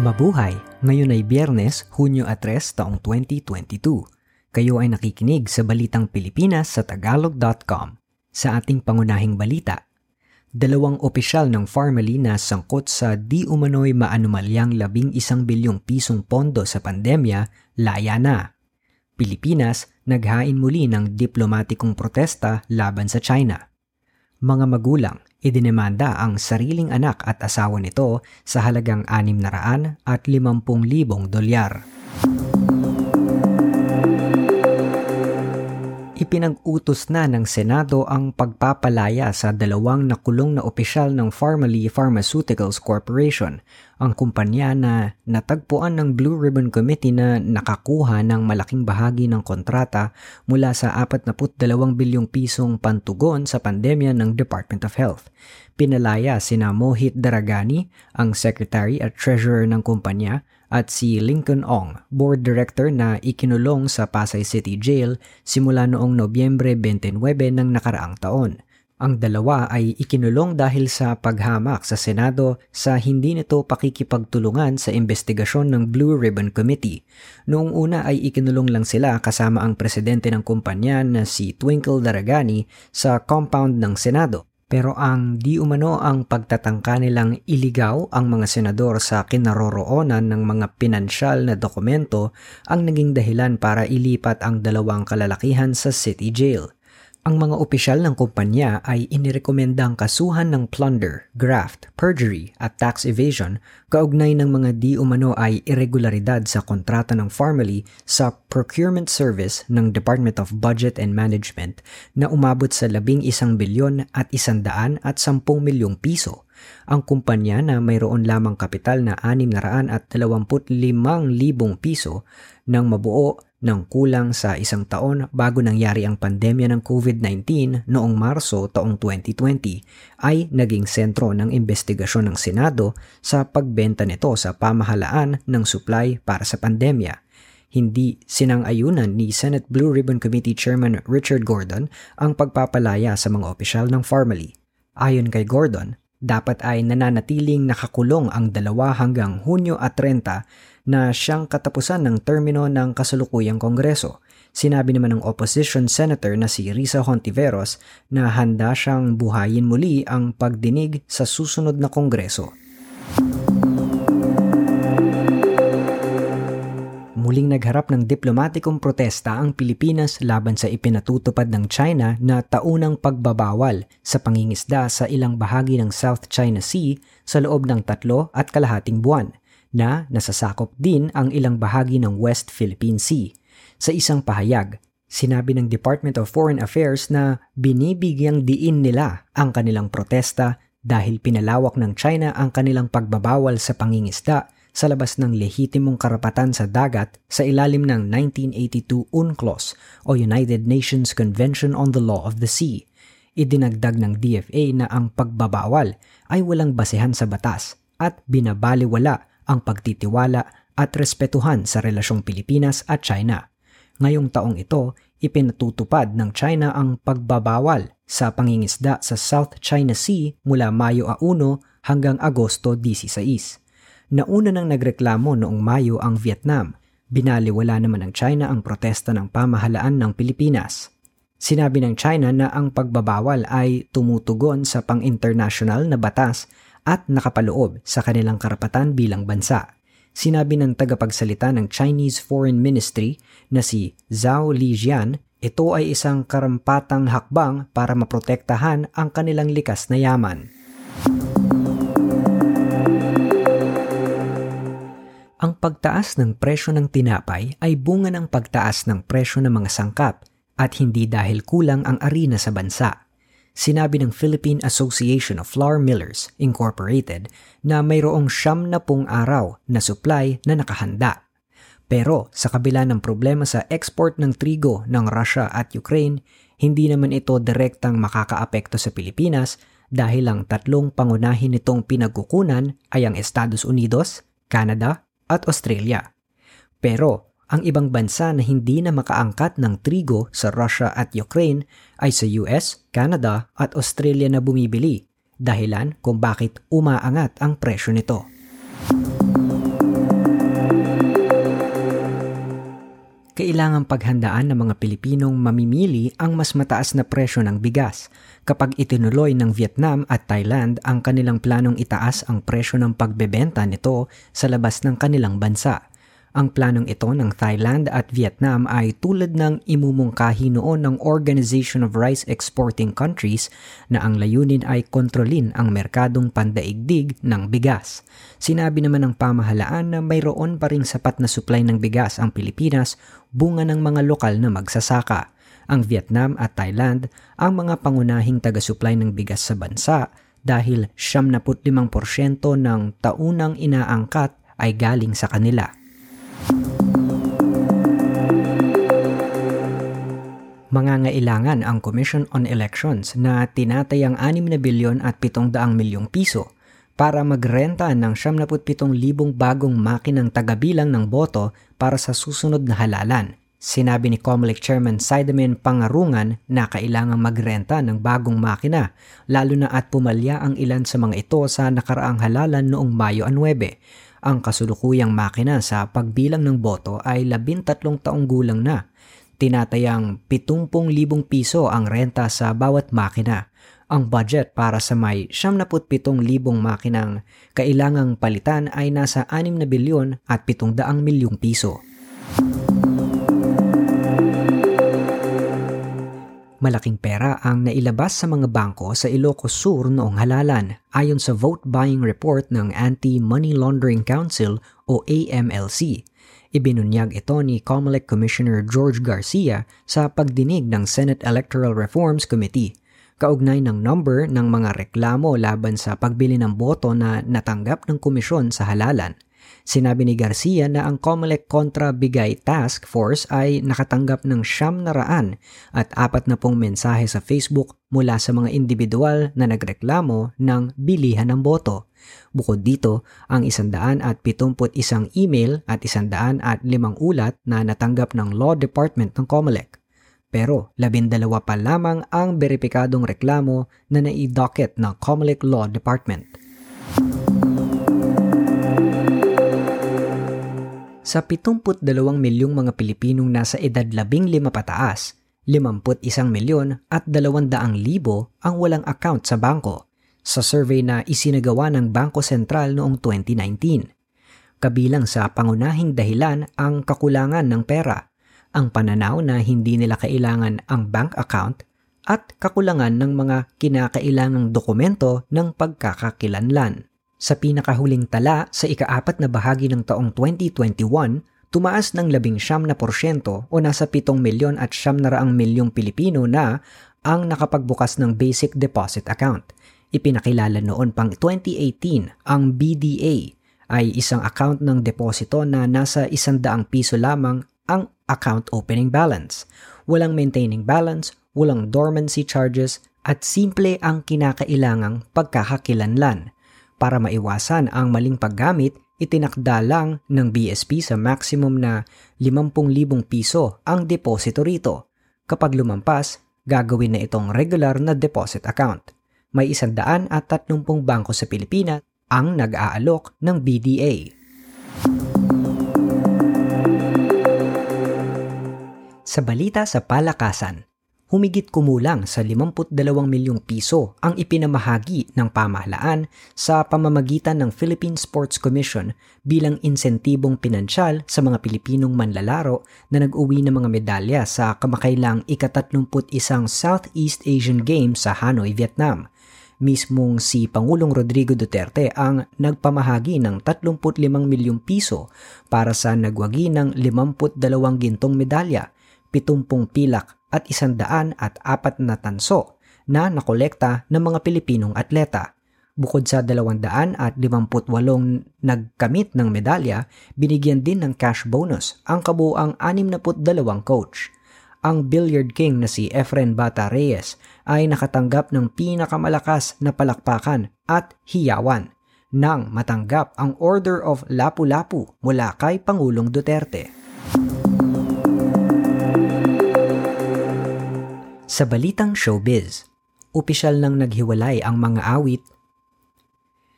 Mabuhay! Ngayon ay Biyernes, Hunyo 3, taong 2022. Kayo ay nakikinig sa Balitang Pilipinas sa Tagalog.com. Sa ating pangunahing balita, dalawang opisyal ng Farmally na sangkot sa di umano'y maanumalyang labing isang bilyong pisong pondo sa pandemya, laya na. Pilipinas naghain muli ng diplomatikong protesta laban sa China. Mga magulang, idinemanda ang sariling anak at asawa nito sa halagang 600 at 50,000 dolyar. Ipinag-utos na ng Senado ang pagpapalaya sa dalawang nakulong na opisyal ng Pharmaly Pharmaceuticals Corporation, ang kumpanya na natagpuan ng Blue Ribbon Committee na nakakuha ng malaking bahagi ng kontrata mula sa 42 bilyong pisong pantugon sa pandemya ng Department of Health. Pinalaya sina Mohit Daragani, ang Secretary at Treasurer ng kumpanya, at si Lincoln Ong, board director na ikinulong sa Pasay City Jail simula noong Nobyembre 29 ng nakaraang taon. Ang dalawa ay ikinulong dahil sa paghamak sa Senado sa hindi nito pakikipagtulungan sa investigasyon ng Blue Ribbon Committee. Noong una ay ikinulong lang sila kasama ang presidente ng kumpanya na si Twinkle Daragani sa compound ng Senado. Pero ang di umano ang pagtatangka nilang iligaw ang mga senador sa kinaroroonan ng mga pinansyal na dokumento ang naging dahilan para ilipat ang dalawang kalalakihan sa city jail. Ang mga opisyal ng kumpanya ay inirekomendang kasuhan ng plunder, graft, perjury at tax evasion kaugnay ng mga di umano ay irregularidad sa kontrata ng Farmally sa procurement service ng Department of Budget and Management na umabot sa 11 bilyon at 100 at 10 milyong piso. Ang kumpanya na mayroon lamang kapital na 600 at 25 libong piso nang mabuo ng kulang sa isang taon bago nangyari ang pandemya ng COVID-19 noong Marso taong 2020 ay naging sentro ng investigasyon ng Senado sa pagbenta nito sa pamahalaan ng supply para sa pandemya. Hindi sinang-ayunan ni Senate Blue Ribbon Committee Chairman Richard Gordon ang pagpapalaya sa mga opisyal ng Farmally. Ayon kay Gordon, dapat ay nananatiling nakakulong ang dalawa hanggang Hunyo at 30 na siyang katapusan ng termino ng kasalukuyang kongreso. Sinabi naman ng opposition senator na si Risa Hontiveros na handa siyang buhayin muli ang pagdinig sa susunod na kongreso. Muling nagharap ng diplomatikong protesta ang Pilipinas laban sa ipinatutupad ng China na taunang pagbabawal sa pangingisda sa ilang bahagi ng South China Sea sa loob ng tatlo at kalahating buwan na nasasakop din ang ilang bahagi ng West Philippine Sea. Sa isang pahayag, sinabi ng Department of Foreign Affairs na binibigyang diin nila ang kanilang protesta dahil pinalawak ng China ang kanilang pagbabawal sa pangingisda sa labas ng lehitimong karapatan sa dagat sa ilalim ng 1982 UNCLOS o United Nations Convention on the Law of the Sea. Idinagdag ng DFA na ang pagbabawal ay walang basehan sa batas at binabaliwala ang pagtitiwala at respetuhan sa relasyong Pilipinas at China. Ngayong taong ito, ipinatutupad ng China ang pagbabawal sa pangingisda sa South China Sea mula Mayo 1 hanggang Agosto 16. Nauna nang nagreklamo noong Mayo ang Vietnam, binaliwala naman ng China ang protesta ng pamahalaan ng Pilipinas. Sinabi ng China na ang pagbabawal ay tumutugon sa pang-international na batas at nakapaloob sa kanilang karapatan bilang bansa. Sinabi ng tagapagsalita ng Chinese Foreign Ministry na si Zhao Lijian, ito ay isang karampatang hakbang para maprotektahan ang kanilang likas na yaman. Ang pagtaas ng presyo ng tinapay ay bunga ng pagtaas ng presyo ng mga sangkap at hindi dahil kulang ang arena sa bansa sinabi ng Philippine Association of Flour Millers Incorporated na mayroong siyam na pung araw na supply na nakahanda. Pero sa kabila ng problema sa export ng trigo ng Russia at Ukraine, hindi naman ito direktang makakaapekto sa Pilipinas dahil ang tatlong pangunahin nitong pinagkukunan ay ang Estados Unidos, Canada at Australia. Pero ang ibang bansa na hindi na makaangkat ng trigo sa Russia at Ukraine ay sa US, Canada at Australia na bumibili, dahilan kung bakit umaangat ang presyo nito. Kailangang paghandaan ng mga Pilipinong mamimili ang mas mataas na presyo ng bigas kapag itinuloy ng Vietnam at Thailand ang kanilang planong itaas ang presyo ng pagbebenta nito sa labas ng kanilang bansa. Ang planong ito ng Thailand at Vietnam ay tulad ng imumungkahi noon ng Organization of Rice Exporting Countries na ang layunin ay kontrolin ang merkadong pandaigdig ng bigas. Sinabi naman ng pamahalaan na mayroon pa ring sapat na supply ng bigas ang Pilipinas bunga ng mga lokal na magsasaka. Ang Vietnam at Thailand ang mga pangunahing taga-supply ng bigas sa bansa dahil 75% ng taunang inaangkat ay galing sa kanila. Mangangailangan ang Commission on Elections na tinatayang 6 na bilyon at 700 milyong piso para magrenta ng 77,000 bagong makinang tagabilang ng boto para sa susunod na halalan. Sinabi ni Comelec Chairman Sidemen Pangarungan na kailangang magrenta ng bagong makina, lalo na at pumalya ang ilan sa mga ito sa nakaraang halalan noong Mayo 9. Ang kasulukuyang makina sa pagbilang ng boto ay 13 taong gulang na Tinatayang 70,000 piso ang renta sa bawat makina. Ang budget para sa may 77,000 makinang kailangang palitan ay nasa 6 na bilyon at 700 milyong piso. Malaking pera ang nailabas sa mga bangko sa Ilocos Sur noong halalan ayon sa vote buying report ng Anti-Money Laundering Council o AMLC. Ibinunyag ito ni COMELEC Commissioner George Garcia sa pagdinig ng Senate Electoral Reforms Committee kaugnay ng number ng mga reklamo laban sa pagbili ng boto na natanggap ng komisyon sa halalan. Sinabi ni Garcia na ang COMELEC Contra Bigay Task Force ay nakatanggap ng siyam na raan at apat na pong mensahe sa Facebook mula sa mga individual na nagreklamo ng bilihan ng boto. Bukod dito, ang isandaan at pitumput isang email at isandaan at limang ulat na natanggap ng Law Department ng COMELEC. Pero labindalawa pa lamang ang beripikadong reklamo na naidocket ng COMELEC Law Department. Sa 72 milyong mga Pilipinong nasa edad 15 pataas, 51 milyon at 200 libo ang walang account sa bangko sa survey na isinagawa ng Bangko Sentral noong 2019. Kabilang sa pangunahing dahilan ang kakulangan ng pera, ang pananaw na hindi nila kailangan ang bank account at kakulangan ng mga kinakailangang dokumento ng pagkakakilanlan. Sa pinakahuling tala sa ikaapat na bahagi ng taong 2021, tumaas ng 19% na porsyento o nasa 7 milyon at 700 milyong Pilipino na ang nakapagbukas ng basic deposit account – Ipinakilala noon pang 2018 ang BDA ay isang account ng deposito na nasa 100 piso lamang ang account opening balance. Walang maintaining balance, walang dormancy charges at simple ang kinakailangang pagkakakilanlan. Para maiwasan ang maling paggamit, itinakda lang ng BSP sa maximum na 50,000 piso ang deposito rito. Kapag lumampas, gagawin na itong regular na deposit account may isandaan at tatlumpong bangko sa Pilipinas ang nag-aalok ng BDA. Sa balita sa palakasan, humigit kumulang sa 52 milyong piso ang ipinamahagi ng pamahalaan sa pamamagitan ng Philippine Sports Commission bilang insentibong pinansyal sa mga Pilipinong manlalaro na nag-uwi ng mga medalya sa kamakailang ika-31 Southeast Asian Games sa Hanoi, Vietnam. Mismong si Pangulong Rodrigo Duterte ang nagpamahagi ng 35 milyong piso para sa nagwagi ng 52 gintong medalya, 70 pilak at 100 at apat na tanso na nakolekta ng mga Pilipinong atleta. Bukod sa 200 at 58 nagkamit ng medalya, binigyan din ng cash bonus ang kabuang 62 coach ang billiard king na si Efren Bata Reyes ay nakatanggap ng pinakamalakas na palakpakan at hiyawan nang matanggap ang Order of Lapu-Lapu mula kay Pangulong Duterte. Sa balitang showbiz, opisyal nang naghiwalay ang mga awit.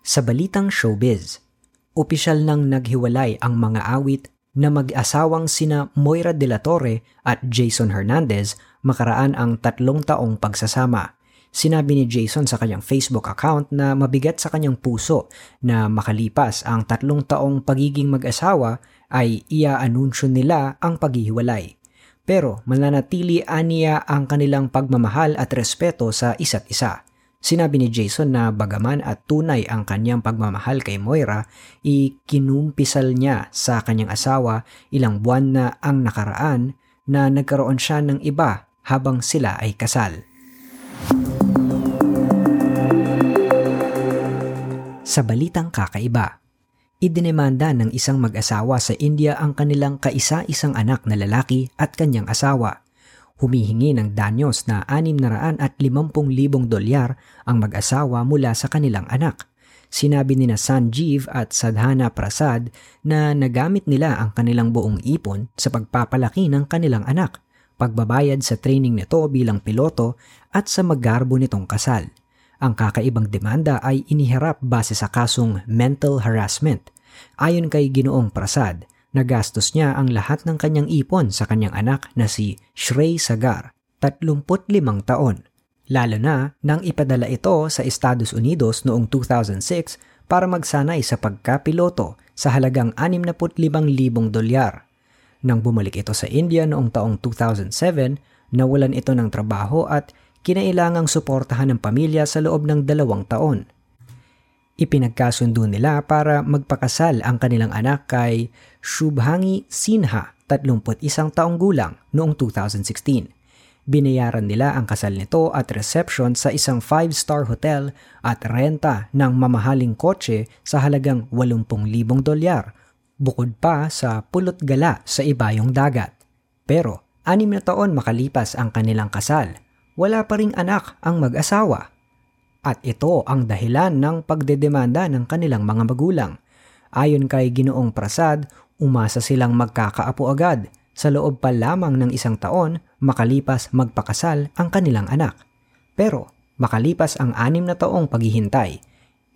Sa balitang showbiz, opisyal nang naghiwalay ang mga awit na mag-asawang sina Moira de la Torre at Jason Hernandez makaraan ang tatlong taong pagsasama. Sinabi ni Jason sa kanyang Facebook account na mabigat sa kanyang puso na makalipas ang tatlong taong pagiging mag-asawa ay ia-anunsyo nila ang paghihiwalay. Pero mananatili aniya ang kanilang pagmamahal at respeto sa isa't isa. Sinabi ni Jason na bagaman at tunay ang kanyang pagmamahal kay Moira, ikinumpisal niya sa kanyang asawa ilang buwan na ang nakaraan na nagkaroon siya ng iba habang sila ay kasal. Sa balitang kakaiba, idinemanda ng isang mag-asawa sa India ang kanilang kaisa-isang anak na lalaki at kanyang asawa humihingi ng danyos na 650,000 dolyar ang mag-asawa mula sa kanilang anak. Sinabi ni na Sanjeev at Sadhana Prasad na nagamit nila ang kanilang buong ipon sa pagpapalaki ng kanilang anak, pagbabayad sa training nito bilang piloto at sa maggarbo nitong kasal. Ang kakaibang demanda ay iniharap base sa kasong mental harassment. Ayon kay Ginoong Prasad, Nagastos niya ang lahat ng kanyang ipon sa kanyang anak na si Shrey Sagar, 35 taon. Lalo na nang ipadala ito sa Estados Unidos noong 2006 para magsanay sa pagkapiloto sa halagang 65,000 dolyar. Nang bumalik ito sa India noong taong 2007, nawalan ito ng trabaho at kinailangang suportahan ng pamilya sa loob ng dalawang taon. Ipinagkasundo nila para magpakasal ang kanilang anak kay Shubhangi Sinha, 31 taong gulang, noong 2016. Binayaran nila ang kasal nito at reception sa isang 5-star hotel at renta ng mamahaling kotse sa halagang 80,000 dolyar, bukod pa sa pulot gala sa ibayong dagat. Pero anim na taon makalipas ang kanilang kasal, wala pa ring anak ang mag-asawa at ito ang dahilan ng pagdedemanda ng kanilang mga magulang. Ayon kay Ginoong Prasad, umasa silang magkakaapo agad sa loob pa lamang ng isang taon makalipas magpakasal ang kanilang anak. Pero makalipas ang anim na taong paghihintay,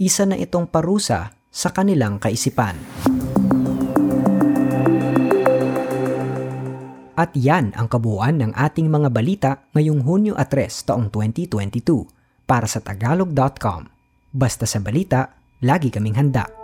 isa na itong parusa sa kanilang kaisipan. At yan ang kabuuan ng ating mga balita ngayong Hunyo 3 taong 2022 para sa tagalog.com. Basta sa balita, lagi kaming handa.